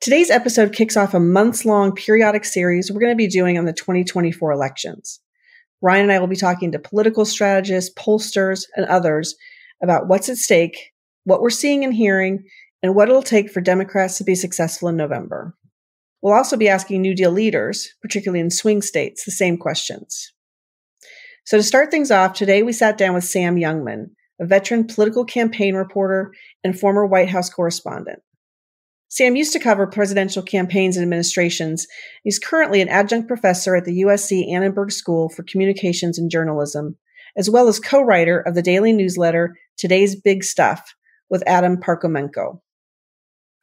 Today's episode kicks off a months long periodic series we're going to be doing on the 2024 elections. Ryan and I will be talking to political strategists, pollsters, and others about what's at stake, what we're seeing and hearing, and what it'll take for Democrats to be successful in November. We'll also be asking New Deal leaders, particularly in swing states, the same questions. So, to start things off, today we sat down with Sam Youngman, a veteran political campaign reporter and former White House correspondent. Sam used to cover presidential campaigns and administrations. He's currently an adjunct professor at the USC Annenberg School for Communications and Journalism, as well as co writer of the daily newsletter Today's Big Stuff with Adam Parkhomenko.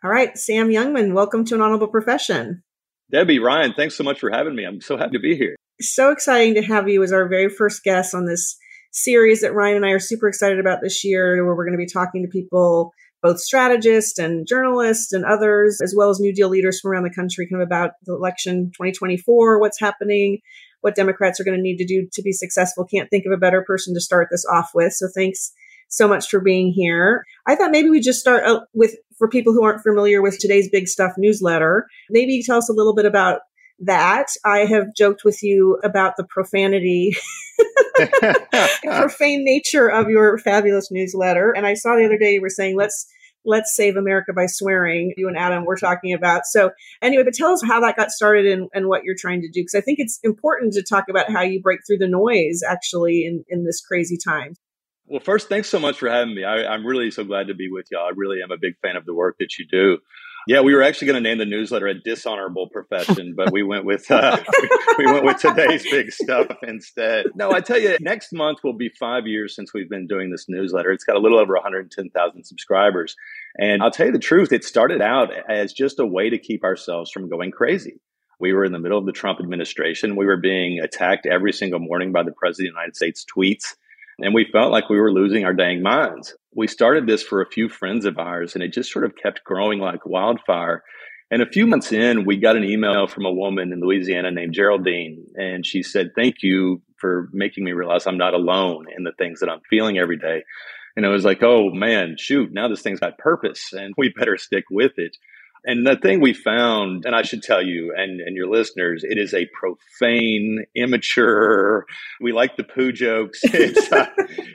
All right, Sam Youngman, welcome to an honorable profession. Debbie, Ryan, thanks so much for having me. I'm so happy to be here. So exciting to have you as our very first guest on this series that Ryan and I are super excited about this year, where we're going to be talking to people both strategists and journalists and others, as well as New Deal leaders from around the country, kind of about the election 2024, what's happening, what Democrats are going to need to do to be successful. Can't think of a better person to start this off with. So thanks so much for being here. I thought maybe we just start out with, for people who aren't familiar with today's Big Stuff newsletter, maybe tell us a little bit about that. I have joked with you about the profanity, profane nature of your fabulous newsletter. And I saw the other day you were saying, let's let's save America by swearing. You and Adam were talking about. So anyway, but tell us how that got started and, and what you're trying to do. Because I think it's important to talk about how you break through the noise actually in, in this crazy time. Well, first, thanks so much for having me. I, I'm really so glad to be with y'all. I really am a big fan of the work that you do. Yeah, we were actually going to name the newsletter a dishonorable profession, but we went with uh, we went with today's big stuff instead. No, I tell you, next month will be five years since we've been doing this newsletter. It's got a little over 110,000 subscribers, and I'll tell you the truth, it started out as just a way to keep ourselves from going crazy. We were in the middle of the Trump administration. We were being attacked every single morning by the president of the United States tweets. And we felt like we were losing our dang minds. We started this for a few friends of ours, and it just sort of kept growing like wildfire. And a few months in, we got an email from a woman in Louisiana named Geraldine, and she said, Thank you for making me realize I'm not alone in the things that I'm feeling every day. And I was like, Oh man, shoot, now this thing's got purpose, and we better stick with it. And the thing we found, and I should tell you and, and your listeners, it is a profane, immature. We like the poo jokes. It's, uh,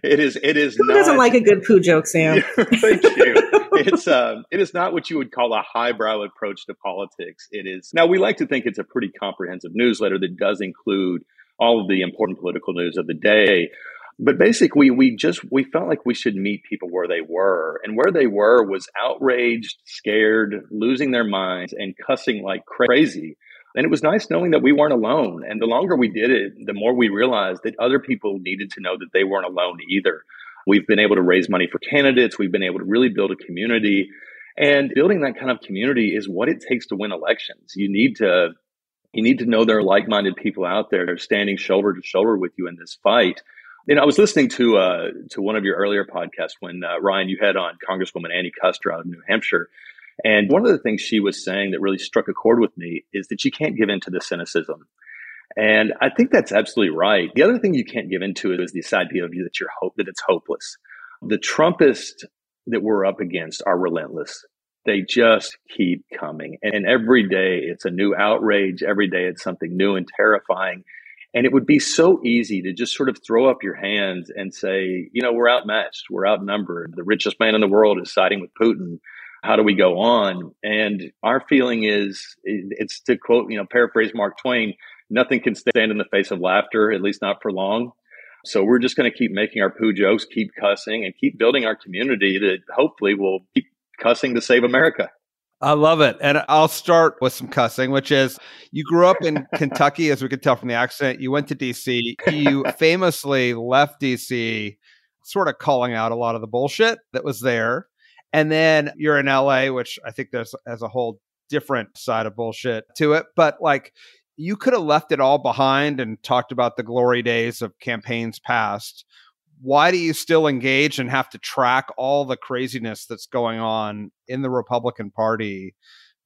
it is. It is. Who not, doesn't like a good poo joke, Sam? thank you. It's. Um, it is not what you would call a highbrow approach to politics. It is. Now we like to think it's a pretty comprehensive newsletter that does include all of the important political news of the day but basically we just we felt like we should meet people where they were. And where they were was outraged scared losing their minds and cussing like crazy. And it was nice knowing that we weren't alone. And the longer we did it the more we realized that other people needed to know that they weren't alone either. We've been able to raise money for candidates. We've been able to really build a community. And building that kind of community is what it takes to win elections. You need to you need to know there are like-minded people out there standing shoulder to shoulder with you in this fight you know, I was listening to uh, to one of your earlier podcasts when uh, Ryan you had on Congresswoman Annie Kuster out of New Hampshire, and one of the things she was saying that really struck a chord with me is that you can't give in to the cynicism, and I think that's absolutely right. The other thing you can't give into is this idea of you that you're hope that it's hopeless. The Trumpists that we're up against are relentless. They just keep coming, and every day it's a new outrage. Every day it's something new and terrifying. And it would be so easy to just sort of throw up your hands and say, you know, we're outmatched, we're outnumbered. The richest man in the world is siding with Putin. How do we go on? And our feeling is it's to quote, you know, paraphrase Mark Twain, nothing can stand in the face of laughter, at least not for long. So we're just going to keep making our poo jokes, keep cussing, and keep building our community that hopefully will keep cussing to save America. I love it. And I'll start with some cussing, which is you grew up in Kentucky, as we could tell from the accent. You went to DC. You famously left DC, sort of calling out a lot of the bullshit that was there. And then you're in LA, which I think there's as a whole different side of bullshit to it. But like you could have left it all behind and talked about the glory days of campaigns past why do you still engage and have to track all the craziness that's going on in the Republican Party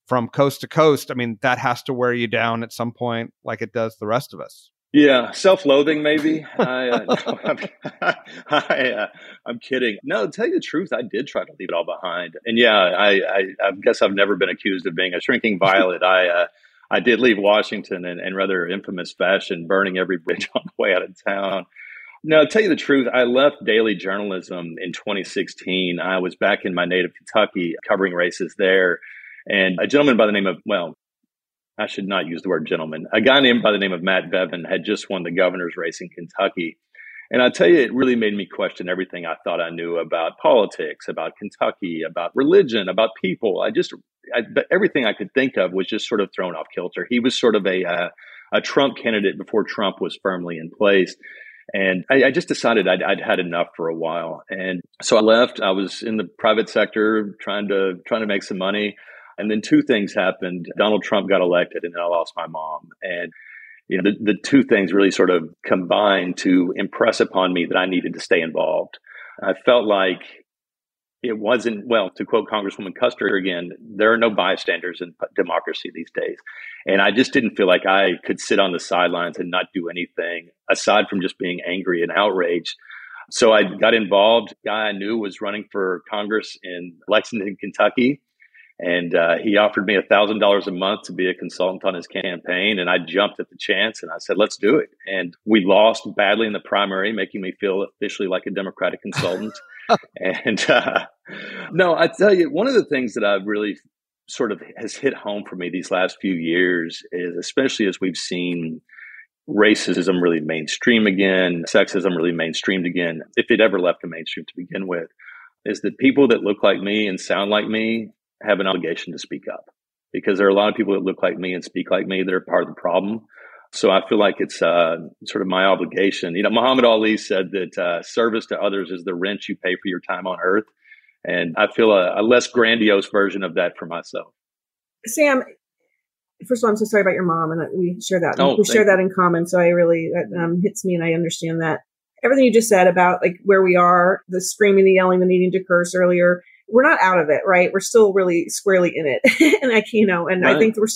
from coast to coast? I mean, that has to wear you down at some point, like it does the rest of us. Yeah, self-loathing maybe. I, uh, no, I'm, I, uh, I'm kidding. No, to tell you the truth, I did try to leave it all behind. And yeah, I, I, I guess I've never been accused of being a shrinking violet. I, uh, I did leave Washington in, in rather infamous fashion, burning every bridge on the way out of town. No, tell you the truth, I left daily journalism in 2016. I was back in my native Kentucky covering races there. And a gentleman by the name of, well, I should not use the word gentleman, a guy named by the name of Matt Bevin had just won the governor's race in Kentucky. And I tell you, it really made me question everything I thought I knew about politics, about Kentucky, about religion, about people. I just, I, everything I could think of was just sort of thrown off kilter. He was sort of a, uh, a Trump candidate before Trump was firmly in place. And I, I just decided I'd, I'd, had enough for a while. And so I left. I was in the private sector trying to trying to make some money. And then two things happened. Donald Trump got elected, and then I lost my mom. And you know, the, the two things really sort of combined to impress upon me that I needed to stay involved. I felt like it wasn't well to quote congresswoman Kuster again there are no bystanders in democracy these days. And i just didn't feel like i could sit on the sidelines and not do anything aside from just being angry and outraged. So i got involved. Guy i knew was running for congress in lexington kentucky. And uh, he offered me a thousand dollars a month to be a consultant on his campaign. And i jumped at the chance and i said let's do it. And we lost badly in the primary making me feel officially like a democratic consultant and uh, no, I tell you, one of the things that I've really sort of has hit home for me these last few years is, especially as we've seen racism really mainstream again, sexism really mainstreamed again, if it ever left the mainstream to begin with, is that people that look like me and sound like me have an obligation to speak up because there are a lot of people that look like me and speak like me that are part of the problem. So I feel like it's uh, sort of my obligation. You know, Muhammad Ali said that uh, service to others is the rent you pay for your time on earth. And I feel a, a less grandiose version of that for myself. Sam, first of all, I'm so sorry about your mom, and we share that. Oh, we share that in common. So I really that um, hits me, and I understand that everything you just said about like where we are, the screaming, the yelling, the needing to curse earlier we're not out of it, right? We're still really squarely in it. and like, you know, and right. I think we're,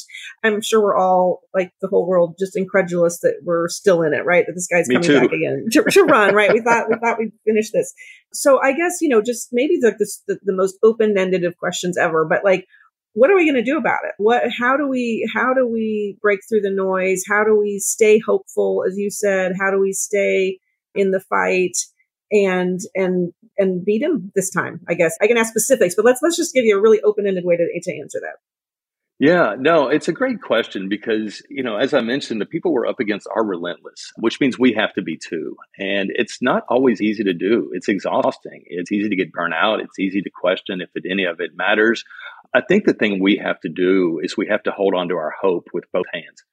I'm sure we're all like the whole world just incredulous that we're still in it, right? That this guy's Me coming too. back again to, to run, right? We thought, we thought we'd finish this. So I guess, you know, just maybe like this, the, the most open ended of questions ever, but like, what are we going to do about it? What, how do we, how do we break through the noise? How do we stay hopeful? As you said, how do we stay in the fight? And and and beat him this time. I guess I can ask specifics, but let's let's just give you a really open ended way to to answer that. Yeah, no, it's a great question because, you know, as I mentioned, the people we're up against are relentless, which means we have to be too. And it's not always easy to do. It's exhausting. It's easy to get burnt out. It's easy to question if any of it matters. I think the thing we have to do is we have to hold on to our hope with both hands.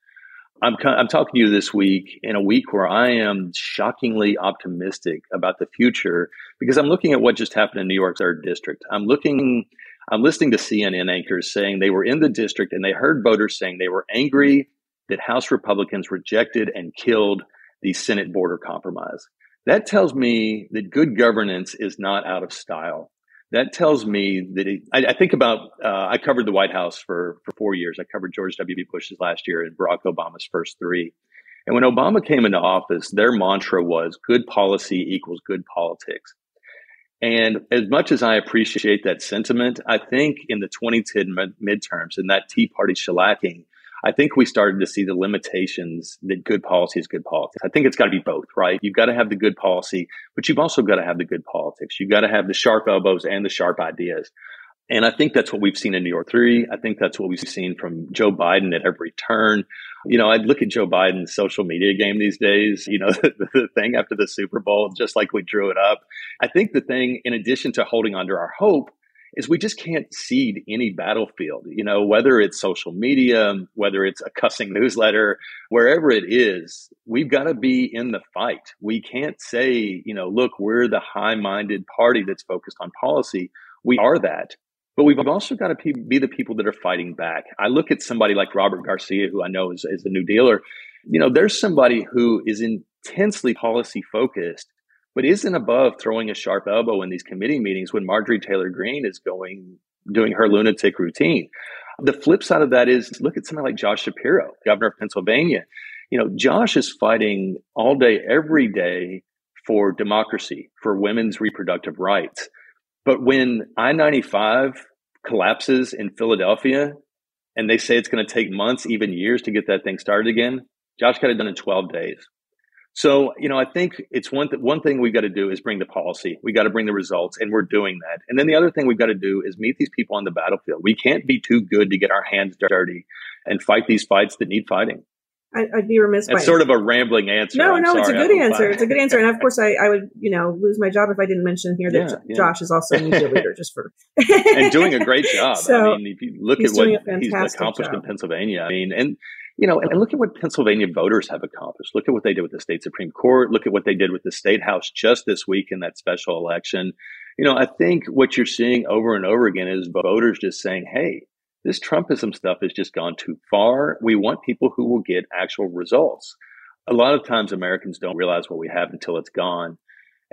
I'm, I'm talking to you this week in a week where I am shockingly optimistic about the future because I'm looking at what just happened in New York's third district. I'm looking, I'm listening to CNN anchors saying they were in the district and they heard voters saying they were angry that House Republicans rejected and killed the Senate border compromise. That tells me that good governance is not out of style that tells me that he, I, I, think about uh, I covered the White House for for four years. I covered George W. Bush's last year and Barack Obama's first three. And when Obama came into office, their mantra was "good policy equals good politics." And as much as I appreciate that sentiment, I think in the 2010 midterms and that Tea Party shellacking, I think we started to see the limitations that good policy is good politics. I think it's got to be both, right? You've got to have the good policy, but you've also got to have the good politics. You've got to have the sharp elbows and the sharp ideas. And I think that's what we've seen in New York 3. I think that's what we've seen from Joe Biden at every turn. You know, I'd look at Joe Biden's social media game these days, you know, the, the, thing after the Super Bowl, just like we drew it up. I think the thing, in addition to holding on to our hope, is we just can't cede any battlefield, you know, whether it's social media, whether it's a cussing newsletter, wherever it is, we've got to be in the fight. We can't say, you know, look, we're the high minded party that's focused on policy. We are that. But we've also got to be the people that are fighting back. I look at somebody like Robert Garcia, who I know is, is a new dealer. You know, there's somebody who is intensely policy focused, but isn't above throwing a sharp elbow in these committee meetings when Marjorie Taylor Greene is going doing her lunatic routine. The flip side of that is look at somebody like Josh Shapiro, governor of Pennsylvania. You know, Josh is fighting all day, every day for democracy, for women's reproductive rights. But when I 95 collapses in Philadelphia and they say it's going to take months, even years to get that thing started again, Josh got it done in 12 days. So, you know, I think it's one, th- one thing we've got to do is bring the policy. We got to bring the results, and we're doing that. And then the other thing we've got to do is meet these people on the battlefield. We can't be too good to get our hands dirty and fight these fights that need fighting. I, would be remiss. It's sort of a rambling answer. No, I'm no, sorry, it's a good answer. It's a good answer, and of course, I, I would you know lose my job if I didn't mention here that yeah, yeah. Josh is also a New Deal leader, just for and doing a great job. So I mean, if you look at what he's accomplished job. in Pennsylvania, I mean, and you know, and look at what Pennsylvania voters have accomplished. Look at what they did with the state supreme court. Look at what they did with the state house just this week in that special election. You know, I think what you're seeing over and over again is voters just saying, "Hey, this Trumpism stuff has just gone too far. We want people who will get actual results. A lot of times Americans don't realize what we have until it's gone.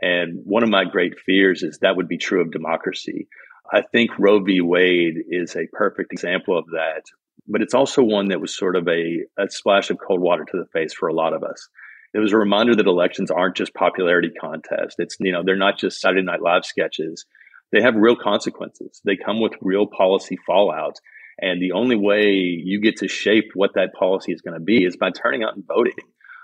And one of my great fears is that would be true of democracy. I think Roe v. Wade is a perfect example of that, but it's also one that was sort of a, a splash of cold water to the face for a lot of us. It was a reminder that elections aren't just popularity contests. It's, you know, they're not just Saturday Night Live sketches. They have real consequences. They come with real policy fallout. And the only way you get to shape what that policy is going to be is by turning out and voting.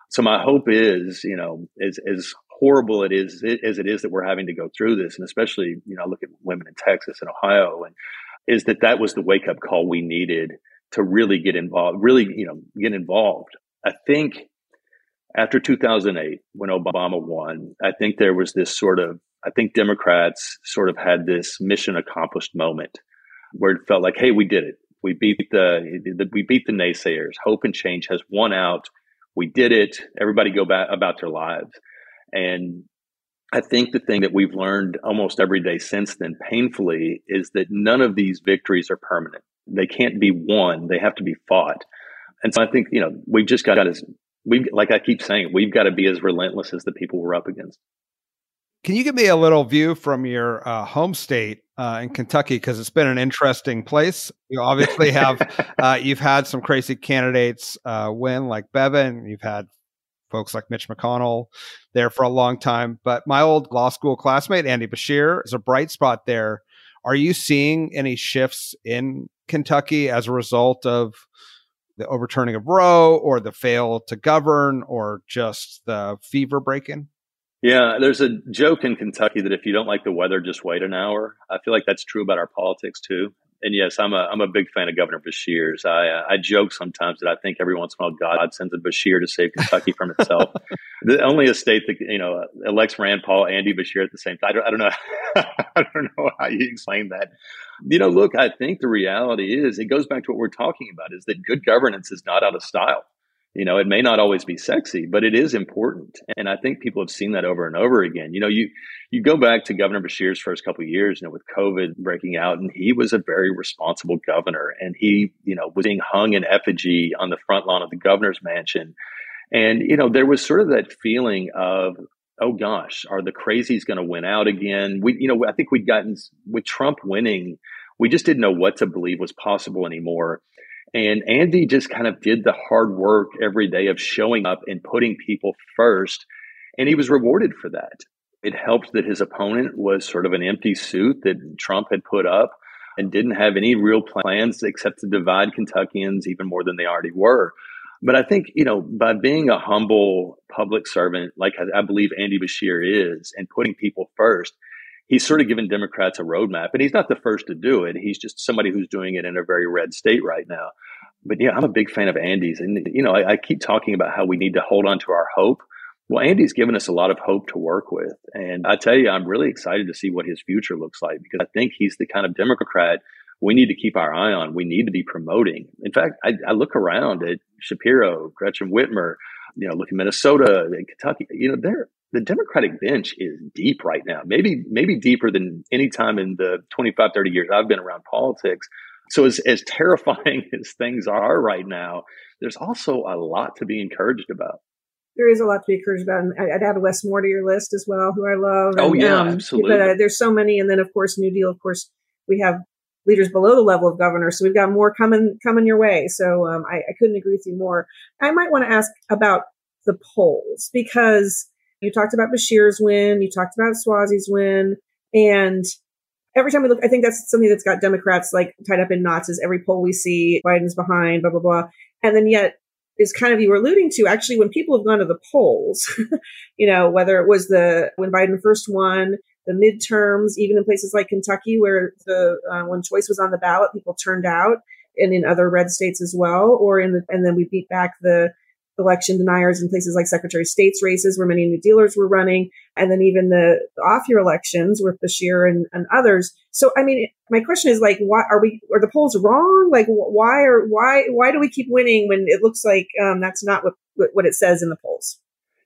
So my hope is, you know, as, as horrible it is as it is that we're having to go through this, and especially, you know, look at women in Texas and Ohio, and is that that was the wake up call we needed to really get involved, really, you know, get involved. I think after 2008, when Obama won, I think there was this sort of, I think Democrats sort of had this mission accomplished moment where it felt like, hey, we did it. We beat the, the we beat the naysayers. Hope and change has won out. We did it. Everybody go back about their lives. And I think the thing that we've learned almost every day since then, painfully, is that none of these victories are permanent. They can't be won. They have to be fought. And so I think, you know, we've just got to, we like I keep saying, we've got to be as relentless as the people we're up against. Can you give me a little view from your uh, home state uh, in Kentucky? Because it's been an interesting place. You obviously have uh, you've had some crazy candidates uh, win, like Bevin. You've had folks like Mitch McConnell there for a long time. But my old law school classmate Andy Beshear, is a bright spot there. Are you seeing any shifts in Kentucky as a result of the overturning of Roe, or the fail to govern, or just the fever breaking? Yeah, there's a joke in Kentucky that if you don't like the weather, just wait an hour. I feel like that's true about our politics too. And yes, I'm a I'm a big fan of Governor Beshear's. I uh, I joke sometimes that I think every once in a while God sends a Beshear to save Kentucky from itself. the, only a state that you know elects Rand Paul, Andy Beshear at the same time. I don't, I don't know. I don't know how you explain that. You know, look, I think the reality is it goes back to what we're talking about: is that good governance is not out of style you know it may not always be sexy but it is important. And i think people have seen that over and over again. You know you you go back to governor beshear's first couple of years you know with covid breaking out and he was a very responsible governor and he you know was being hung in effigy on the front lawn of the governor's mansion. And you know there was sort of that feeling of oh gosh are the crazies going to win out again? We you know i think we'd gotten with trump winning we just didn't know what to believe was possible anymore and Andy just kind of did the hard work every day of showing up and putting people first. And he was rewarded for that. It helped that his opponent was sort of an empty suit that Trump had put up and didn't have any real plans except to divide Kentuckians even more than they already were. But I think, you know, by being a humble public servant, like I, believe Andy Beshear is, and putting people first, he's sort of given Democrats a roadmap, and he's not the first to do it. He's just somebody who's doing it in a very red state right now. But yeah, I'm a big fan of Andy's, and you know, I, I keep talking about how we need to hold on to our hope. Well, Andy's given us a lot of hope to work with, and I tell you, I'm really excited to see what his future looks like because I think he's the kind of Democrat we need to keep our eye on. We need to be promoting. In fact, I, I look around at Shapiro, Gretchen Whitmer, you know, look at Minnesota Kentucky. You know, they're the Democratic bench is deep right now, maybe maybe deeper than any time in the 25, 30 years I've been around politics. So as, as terrifying as things are right now, there's also a lot to be encouraged about. There is a lot to be encouraged about. And I'd add Wes Moore to your list as well, who I love. Oh, and, yeah, um, absolutely. But uh, there's so many. And then, of course, New Deal, of course, we have leaders below the level of governor. So we've got more coming, coming your way. So um, I, I couldn't agree with you more. I might want to ask about the polls because you talked about Beshear's win, you talked about Suozzi's win, and every time we look, I think that's something that's got Democrats like tied up in knots. Is every poll we see Biden's behind, blah blah blah, and then yet is kind of you were alluding to actually when people have gone to the polls, you know whether it was the when Biden first won, the midterms, even in places like Kentucky where the uh, when choice was on the ballot, people turned out, and in other red states as well, or in the and then we beat back the election deniers in places like Secretary of State's races where many new dealers were running, and then even the off year elections with Beshear and, and others. So, I mean, my question is like, why are we, are the polls wrong? Like, why are, why, why do we keep winning when it looks like um, that's not what, what it says in the polls?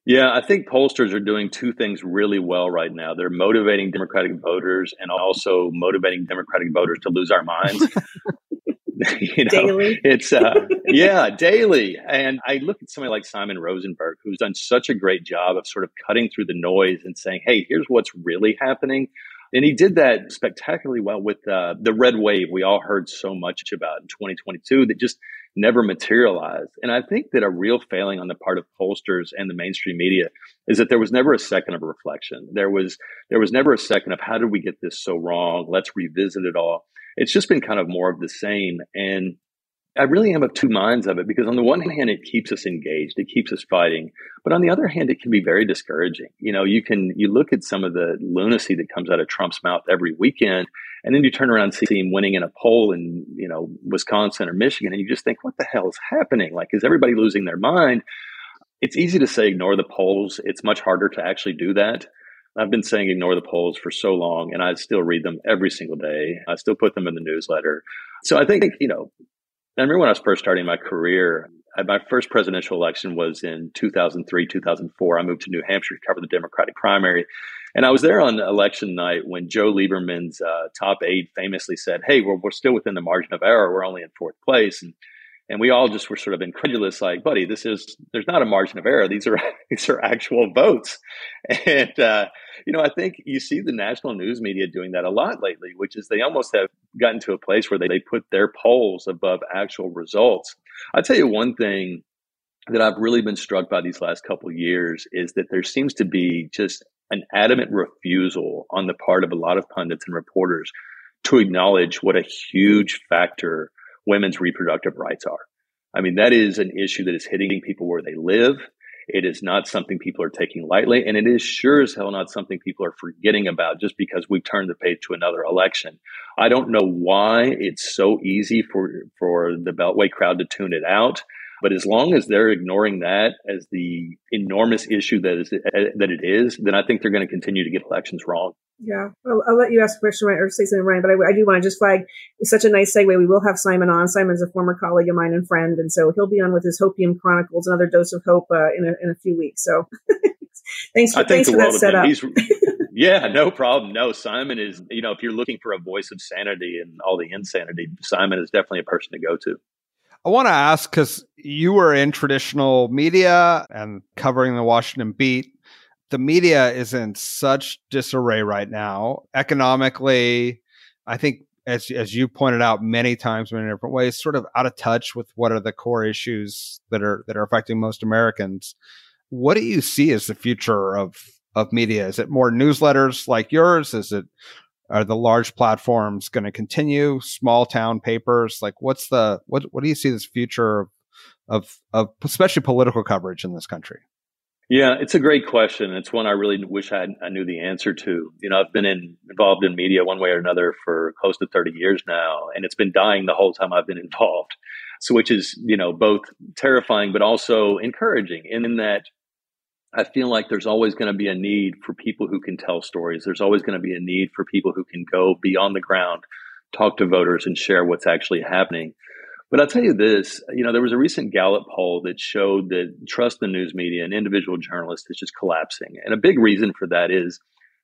Yeah, I think pollsters are doing two things really well right now. They're motivating Democratic voters and also motivating Democratic voters to lose our minds. you know, daily. It's uh, yeah, daily. And I look at somebody like Simon Rosenberg, who's done such a great job of sort of cutting through the noise and saying, "Hey, here's what's really happening." And he did that spectacularly well with uh, the red wave we all heard so much about in 2022 that just never materialized. And I think that a real failing on the part of pollsters and the mainstream media is that there was never a second of reflection. There was there was never a second of how did we get this so wrong? Let's revisit it all it's just been kind of more of the same. And I really am of two minds of it because on the one hand, it keeps us engaged, it keeps us fighting, but on the other hand, it can be very discouraging. You know, you can you look at some of the lunacy that comes out of Trump's mouth every weekend, and then you turn around and see him winning in a poll in you know Wisconsin or Michigan, and you just think, what the hell is happening? Like, is everybody losing their mind? It's easy to say ignore the polls. It's much harder to actually do that. I've been saying ignore the polls for so long, and I still read them every single day. I still put them in the newsletter. So I think, you know, I remember when I was first starting my career, my first presidential election was in 2003, 2004. I moved to New Hampshire to cover the Democratic primary. And I was there on election night when Joe Lieberman's uh, top aide famously said, Hey, we're, we're still within the margin of error. We're only in fourth place. And and we all just were sort of incredulous like buddy this is there's not a margin of error. These are these are actual votes. And uh, you know i think you see the national news media doing that a lot lately which is they almost have gotten to a place where they, they put their polls above actual results. I'll tell you one thing that i've really been struck by these last couple years is that there seems to be just an adamant refusal on the part of a lot of pundits and reporters to acknowledge what a huge factor women's reproductive rights are. I mean, that is an issue that is hitting people where they live. It is not something people are taking lightly, and it is sure as hell not something people are forgetting about just because we've turned the page to another election. I don't know why it's so easy for for the Beltway crowd to tune it out, but as long as they're ignoring that as the enormous issue that is that it is, then I think they're going to continue to get elections wrong. Yeah, I'll, I'll, let you ask a question right or say something, Ryan. But I, I do want to just flag it's such a nice segue. We will have Simon on. Simon's a former colleague of mine and friend, and so he'll be on with his Hopium Chronicles, another dose of hope uh, in a in a few weeks. So thanks for thanks for that setup. yeah, no problem. No, Simon is you know if you're looking for a voice of sanity and all the insanity, Simon is definitely a person to go to. I want to ask because you were in traditional media and covering the Washington beat. The media is in such disarray right now. Economically i think as as you pointed out many times in different ways sort of out of touch with what are the core issues that are that are affecting most americans. What do you see as the future of of media? Is it more newsletters like yours? Is it are the large platforms going to continue small town papers like what's the what what do you see as future of of, especially political coverage in this country Yeah, it's a great question. It's one I really wish I, I knew the answer to. You know, I've been in, involved in media one way or another for close to 30 years now, and it's been dying the whole time I've been involved. So, which is, you know, both terrifying but also encouraging in, in that I feel like there's always going to be a need for people who can tell stories. There's always going to be a need for people who can go beyond the ground, talk to voters, and share what's actually happening. But I'll tell you this, you know, there was a recent Gallup poll that showed that trust in the news media and individual journalists is just collapsing. And a big reason for that is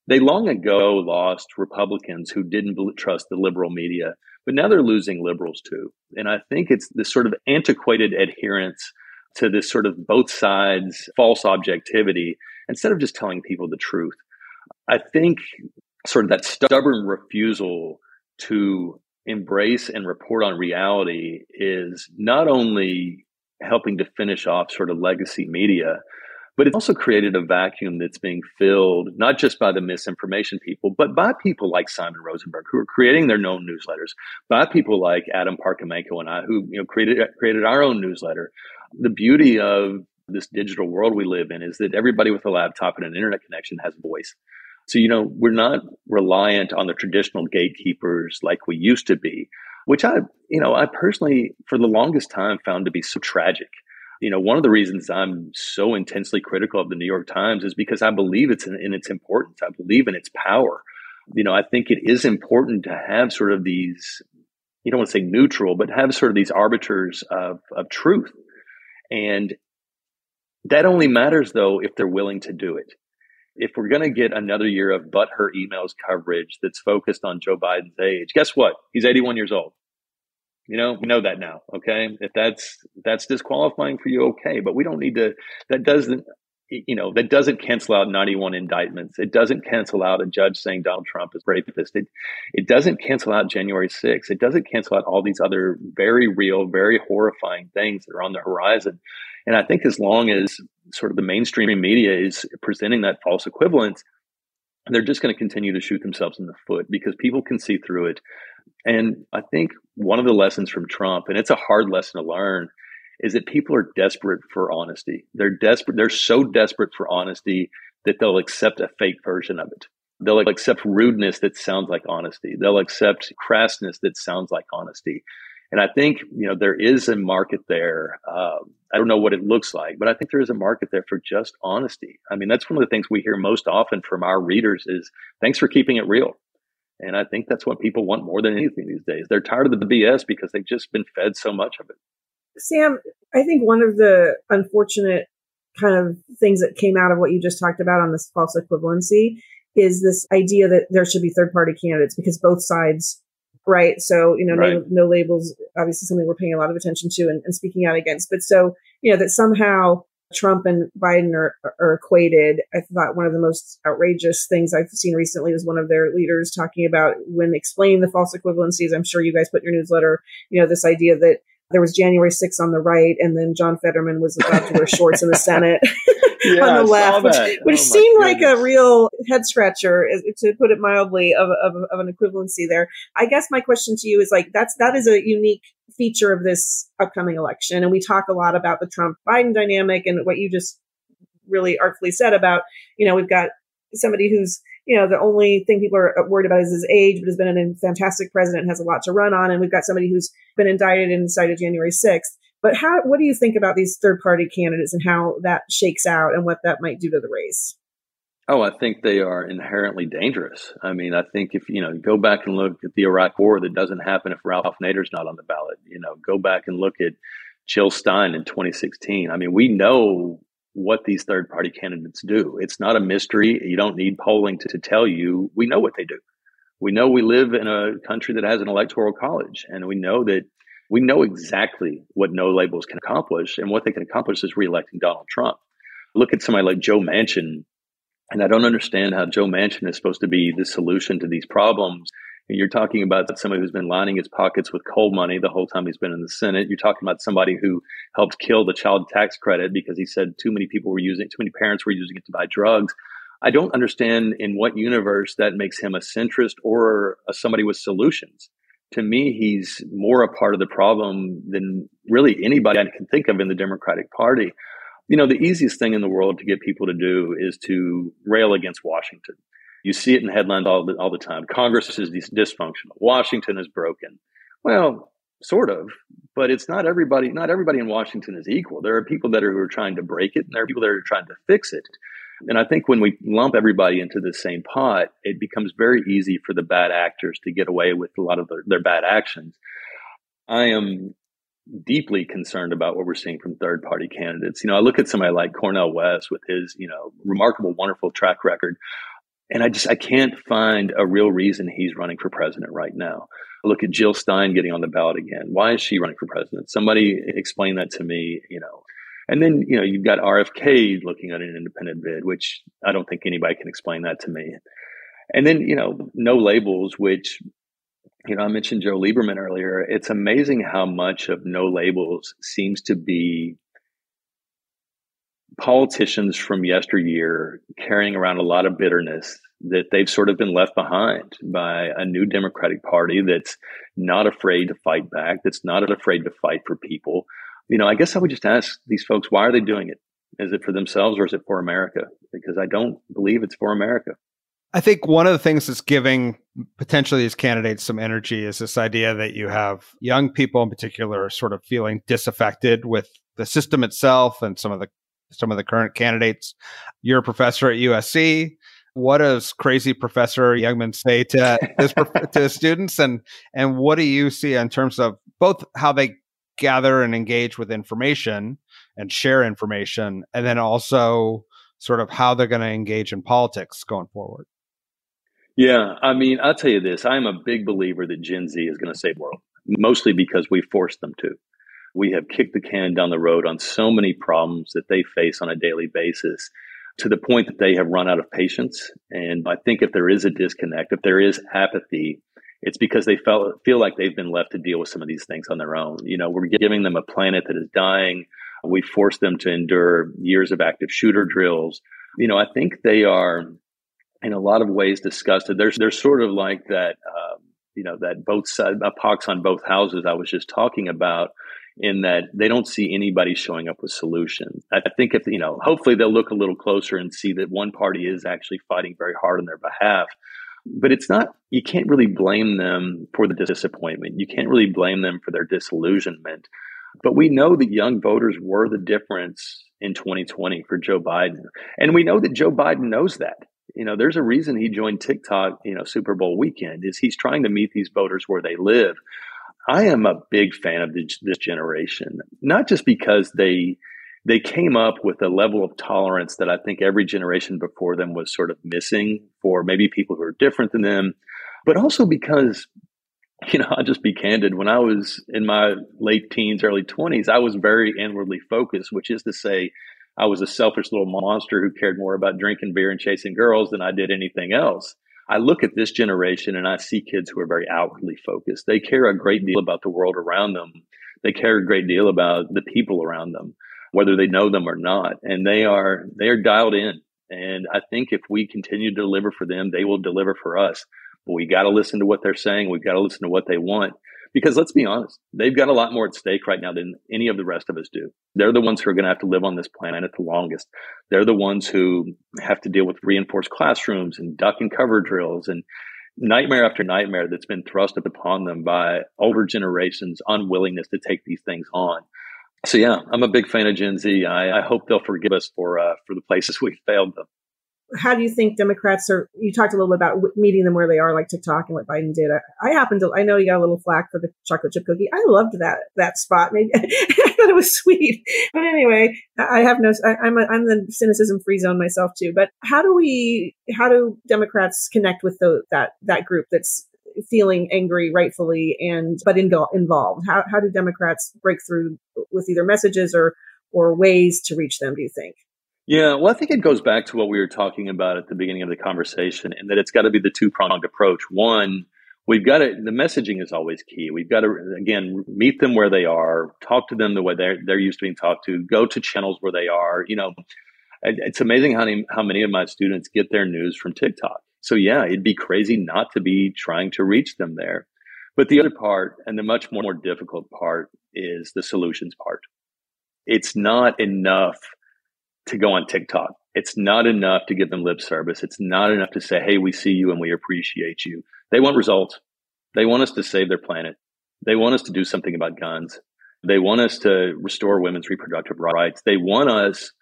they long ago lost Republicans who didn't trust the liberal media, but now they're losing liberals too. And I think it's this sort of antiquated adherence to this sort of both sides false objectivity instead of just telling people the truth. I think sort of that stubborn refusal to embrace and report on reality is not only helping to finish off sort of legacy media, but it's also created a vacuum that's being filled not just by the misinformation people, but by people like Simon Rosenberg who are creating their own newsletters, by people like Adam Parkhomenko and I who you know created created our own newsletter. The beauty of this digital world we live in is that everybody with a laptop and an internet connection has a voice. So, you know, we're not reliant on the traditional gatekeepers like we used to be, which I, you know, I personally, for the longest time, found to be so tragic. You know, one of the reasons I'm so intensely critical of the New York Times is because I believe it's in, in its importance. I believe in its power. You know, I think it is important to have sort of these, you don't want to say neutral, but have sort of these arbiters of, of truth. And that only matters, though, if they're willing to do it if we're going to get another year of but her emails coverage that's focused on Joe Biden's age, guess what? He's 81 years old. You know, we know that now. Okay. If that's, that's disqualifying for you, okay. But we don't need to, that doesn't, you know, that doesn't cancel out 91 indictments. It doesn't cancel out a judge saying Donald Trump is rapist. It, it doesn't cancel out January 6th. It doesn't cancel out all these other very real, very horrifying things that are on the horizon. And I think as long as sort of the mainstream media is presenting that false equivalence, they're just going to continue to shoot themselves in the foot because people can see through it. And I think one of the lessons from Trump, and it's a hard lesson to learn, is that people are desperate for honesty. They're desperate. They're so desperate for honesty that they'll accept a fake version of it. They'll accept rudeness that sounds like honesty. They'll accept crassness that sounds like honesty. And I think, you know, there is a market there. Um, I don't know what it looks like, but I think there is a market there for just honesty. I mean, that's one of the things we hear most often from our readers is thanks for keeping it real. And I think that's what people want more than anything these days. They're tired of the BS because they've just been fed so much of it. Sam, I think one of the unfortunate kind of things that came out of what you just talked about on this false equivalency is this idea that there should be third party candidates because both sides right? So, you know, right. no, no, labels, obviously something we're paying a lot of attention to and, and, speaking out against. But so, you know, that somehow Trump and Biden are, are equated. I thought one of the most outrageous things I've seen recently was one of their leaders talking about when explaining the false equivalencies. I'm sure you guys put in your newsletter, you know, this idea that there was January 6th on the right, and then John Fetterman was about to wear shorts in the Senate yeah, on the left, which, which oh seemed goodness. like a real head scratcher, to put it mildly, of, of, of, an equivalency there. I guess my question to you is like that's that is a unique feature of this upcoming election, and we talk a lot about the Trump Biden dynamic and what you just really artfully said about you know we've got somebody who's you know, the only thing people are worried about is his age, but has been a fantastic president, has a lot to run on. And we've got somebody who's been indicted and cited January 6th. But how, what do you think about these third party candidates and how that shakes out and what that might do to the race? Oh, I think they are inherently dangerous. I mean, I think if you know, go back and look at the Iraq War, that doesn't happen if Ralph Nader's not on the ballot. You know, go back and look at Jill Stein in 2016. I mean, we know what these third party candidates do. It's not a mystery. You don't need polling to, to tell you. We know what they do. We know we live in a country that has an electoral college, and we know that we know exactly what no labels can accomplish, and what they can accomplish is reelecting Donald Trump. Look at somebody like Joe Manchin, and I don't understand how Joe Manchin is supposed to be the solution to these problems you're talking about somebody who's been lining his pockets with coal money the whole time he's been in the Senate. You're talking about somebody who helped kill the child tax credit because he said too many people were using, too many parents were using it to buy drugs. I don't understand in what universe that makes him a centrist or a, somebody with solutions. To me, he's more a part of the problem than really anybody I can think of in the Democratic Party. You know, the easiest thing in the world to get people to do is to rail against Washington. You see it in headlines all the, all the time. Congress is dysfunctional. Washington is broken. Well, sort of, but it's not everybody. Not everybody in Washington is equal. There are people that are who are trying to break it, and there are people that are trying to fix it. And I think when we lump everybody into the same pot, it becomes very easy for the bad actors to get away with a lot of their, their bad actions. I am deeply concerned about what we're seeing from third party candidates. You know, I look at somebody like Cornel West with his, you know, remarkable, wonderful track record. And I just I can't find a real reason he's running for president right now. Look at Jill Stein getting on the ballot again. Why is she running for president? Somebody explain that to me, you know. And then, you know, you've got RFK looking at an independent bid, which I don't think anybody can explain that to me. And then, you know, no labels, which, you know, I mentioned Joe Lieberman earlier. It's amazing how much of no labels seems to be politicians from yesteryear carrying around a lot of bitterness that they've sort of been left behind by a new Democratic Party that's not afraid to fight back, that's not afraid to fight for people. You know, I guess I would just ask these folks, why are they doing it? Is it for themselves or is it for America? Because I don't believe it's for America. I think one of the things that's giving potentially these candidates some energy is this idea that you have young people in particular sort of feeling disaffected with the system itself and some of the some of the current candidates. You're a professor at USC. What does crazy Professor Youngman say to his, to his students, and and what do you see in terms of both how they gather and engage with information and share information, and then also sort of how they're going to engage in politics going forward? Yeah, I mean, I'll tell you this: I'm a big believer that Gen Z is going to save the world, mostly because we forced them to we have kicked the can down the road on so many problems that they face on a daily basis to the point that they have run out of patience. And I think if there is a disconnect, if there is apathy, it's because they felt, feel like they've been left to deal with some of these things on their own. You know, we're giving them a planet that is dying. We force them to endure years of active shooter drills. You know, I think they are in a lot of ways disgusted. There's, they're sort of like that, uh, you know, that both sides, a pox on both houses I was just talking about in that they don't see anybody showing up with solutions. I think if, you know, hopefully they'll look a little closer and see that one party is actually fighting very hard on their behalf. But it's not, you can't really blame them for the disappointment. You can't really blame them for their disillusionment. But we know that young voters were the difference in 2020 for Joe Biden. And we know that Joe Biden knows that. You know, there's a reason he joined TikTok, you know, Super Bowl weekend is he's trying to meet these voters where they live. I am a big fan of this, generation, not just because they they came up with a level of tolerance that I think every generation before them was sort of missing for maybe people who are different than them, but also because, you know, I'll just be candid. When I was in my late teens, early 20s, I was very inwardly focused, which is to say, I was a selfish little monster who cared more about drinking beer and chasing girls than I did anything else. I look at this generation and I see kids who are very outwardly focused. They care a great deal about the world around them. They care a great deal about the people around them, whether they know them or not. And they are they are dialed in. And I think if we continue to deliver for them, they will deliver for us. But we got to listen to what they're saying. We've got to listen to what they want. Because let's be honest, they've got a lot more at stake right now than any of the rest of us do. They're the ones who are going to have to live on this planet the longest. They're the ones who have to deal with reinforced classrooms and duck and cover drills and nightmare after nightmare that's been thrust upon them by older generations' unwillingness to take these things on. So yeah, I'm a big fan of Gen Z. I, I hope they'll forgive us for uh, for the places we failed them how do you think Democrats are? You talked a little bit about meeting them where they are, like TikTok and what Biden did. I, I happen to, I know you got a little flack for the chocolate chip cookie. I loved that that spot. Maybe I thought it was sweet, but anyway, I have no. I, am a, I'm the cynicism free zone myself too. But how do we? How do Democrats connect with the, that that group that's feeling angry rightfully and but in, involved? How how do Democrats break through with either messages or or ways to reach them? Do you think? Yeah, well, I think it goes back to what we were talking about at the beginning of the conversation, and that it's got to be the two pronged approach. One, we've got to, the messaging is always key. We've got to, again, meet them where they are, talk to them the way they're, they're used to being talked to, go to channels where they are. You know, it's amazing how many, how many of my students get their news from TikTok. So, yeah, it'd be crazy not to be trying to reach them there. But the other part, and the much more difficult part, is the solutions part. It's not enough to go on TikTok. It's not enough to give them lip service. It's not enough to say, hey, we see you and we appreciate you. They want results. They want us to save their planet. They want us to do something about guns. They want us to restore women's reproductive rights. They want us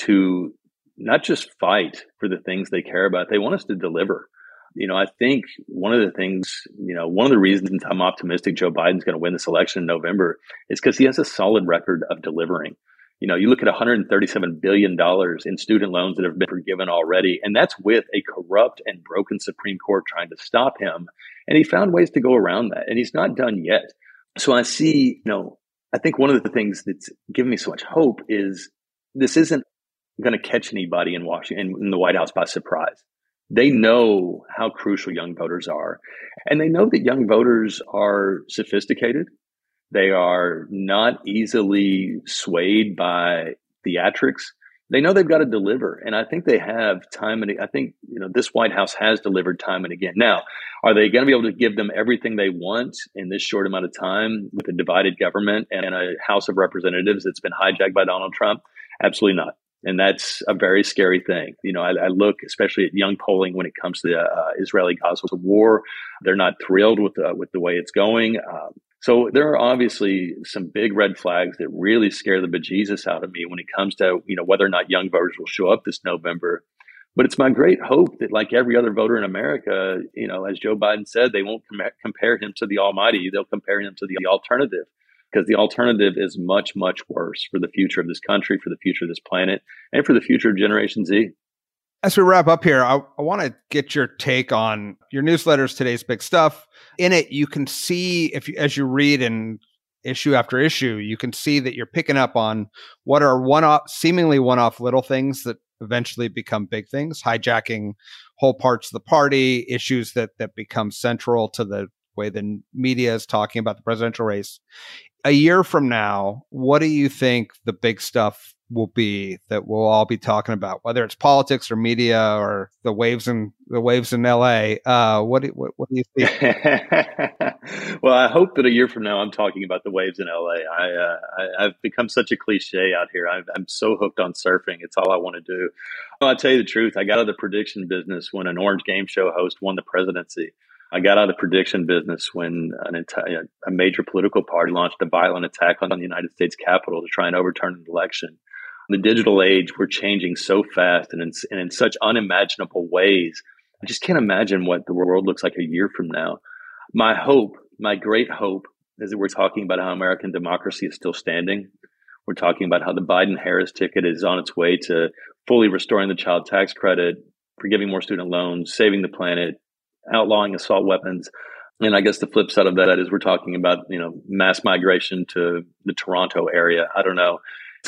to not just fight for the things they care about, they want us to deliver. You know, I think one of the things, you know, one of the reasons I'm optimistic Joe Biden's going to win this election in November is because he has a solid record of delivering. You know, you look at 137 billion dollars in student loans that have been forgiven already, and that's with a corrupt and broken Supreme Court trying to stop him. And he found ways to go around that, and he's not done yet. So I see, you know, I think one of the things that's given me so much hope is this isn't going to catch anybody in Washington in the White House by surprise. They know how crucial young voters are, and they know that young voters are sophisticated. They are not easily swayed by theatrics. They know they've got to deliver, and I think they have time and I think you know this White House has delivered time and again. Now, are they going to be able to give them everything they want in this short amount of time with a divided government and a House of Representatives that's been hijacked by Donald Trump? Absolutely not and that's a very scary thing. You know, I, I look especially at young polling when it comes to the uh, Israeli-Gaza war. They're not thrilled with the, with the way it's going. Um, so there are obviously some big red flags that really scare the bejesus out of me when it comes to you know whether or not young voters will show up this November. But it's my great hope that, like every other voter in America, you know, as Joe Biden said, they won't com- compare him to the Almighty; they'll compare him to the alternative because the alternative is much, much worse for the future of this country, for the future of this planet, and for the future of Generation Z. As we wrap up here, I, I want to get your take on your newsletters, today's big stuff. In it, you can see if you, as you read and issue after issue, you can see that you're picking up on what are one off, seemingly one off little things that eventually become big things, hijacking whole parts of the party, issues that that become central to the way the media is talking about the presidential race a year from now, what do you think the big stuff will be that we'll all be talking about, whether it's politics or media or the waves in the waves in LA? Uh, what, do, what, what do you think? well, I hope that a year from now I'm talking about the waves in LA. I, uh, I have become such a cliche out here. i am so hooked on surfing. It's all I want to do. Well, I'll tell you the truth. I got out of the prediction business when an orange game show host won the presidency. I got out of the prediction business when an entire, a major political party launched a violent attack on the United States Capitol to try and overturn an election. The digital age, we're changing so fast and in, and in such unimaginable ways. I just can't imagine what the world looks like a year from now. My hope, my great hope, is that we're talking about how American democracy is still standing. We're talking about how the Biden Harris ticket is on its way to fully restoring the child tax credit, forgiving more student loans, saving the planet, outlawing assault weapons. And I guess the flip side of that is we're talking about, you know, mass migration to the Toronto area. I don't know.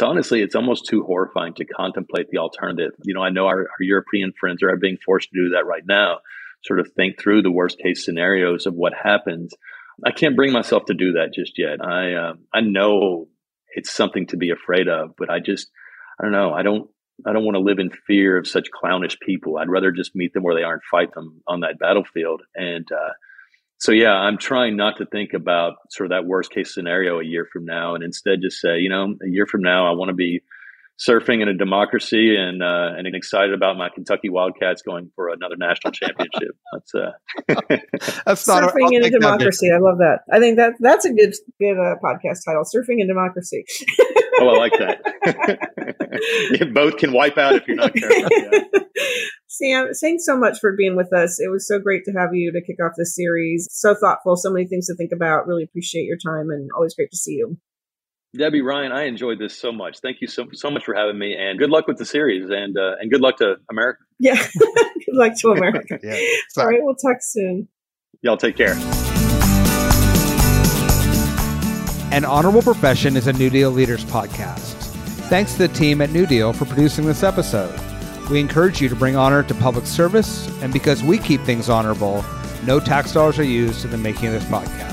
Honestly, it's almost too horrifying to contemplate the alternative. You know, I know our, our European friends are being forced to do that right now, sort of think through the worst case scenarios of what happens. I can't bring myself to do that just yet. I, uh, I know it's something to be afraid of, but I just, I don't know. I don't, I don't want to live in fear of such clownish people. I'd rather just meet them where they are and fight them on that battlefield. And uh, so, yeah, I'm trying not to think about sort of that worst case scenario a year from now, and instead just say, you know, a year from now, I want to be surfing in a democracy and uh, and excited about my Kentucky Wildcats going for another national championship. That's uh, that's not surfing a, in a democracy. I love that. I think that that's a good good uh, podcast title. Surfing in democracy. oh, I like that. both can wipe out if you're not careful. Yeah. Sam, thanks so much for being with us. It was so great to have you to kick off this series. So thoughtful, so many things to think about. Really appreciate your time and always great to see you. Debbie Ryan, I enjoyed this so much. Thank you so so much for having me, and good luck with the series, and uh, and good luck to America. Yeah, good luck to America. yeah, all right, we'll talk soon. Y'all take care. An Honorable Profession is a New Deal Leaders podcast. Thanks to the team at New Deal for producing this episode. We encourage you to bring honor to public service, and because we keep things honorable, no tax dollars are used in the making of this podcast.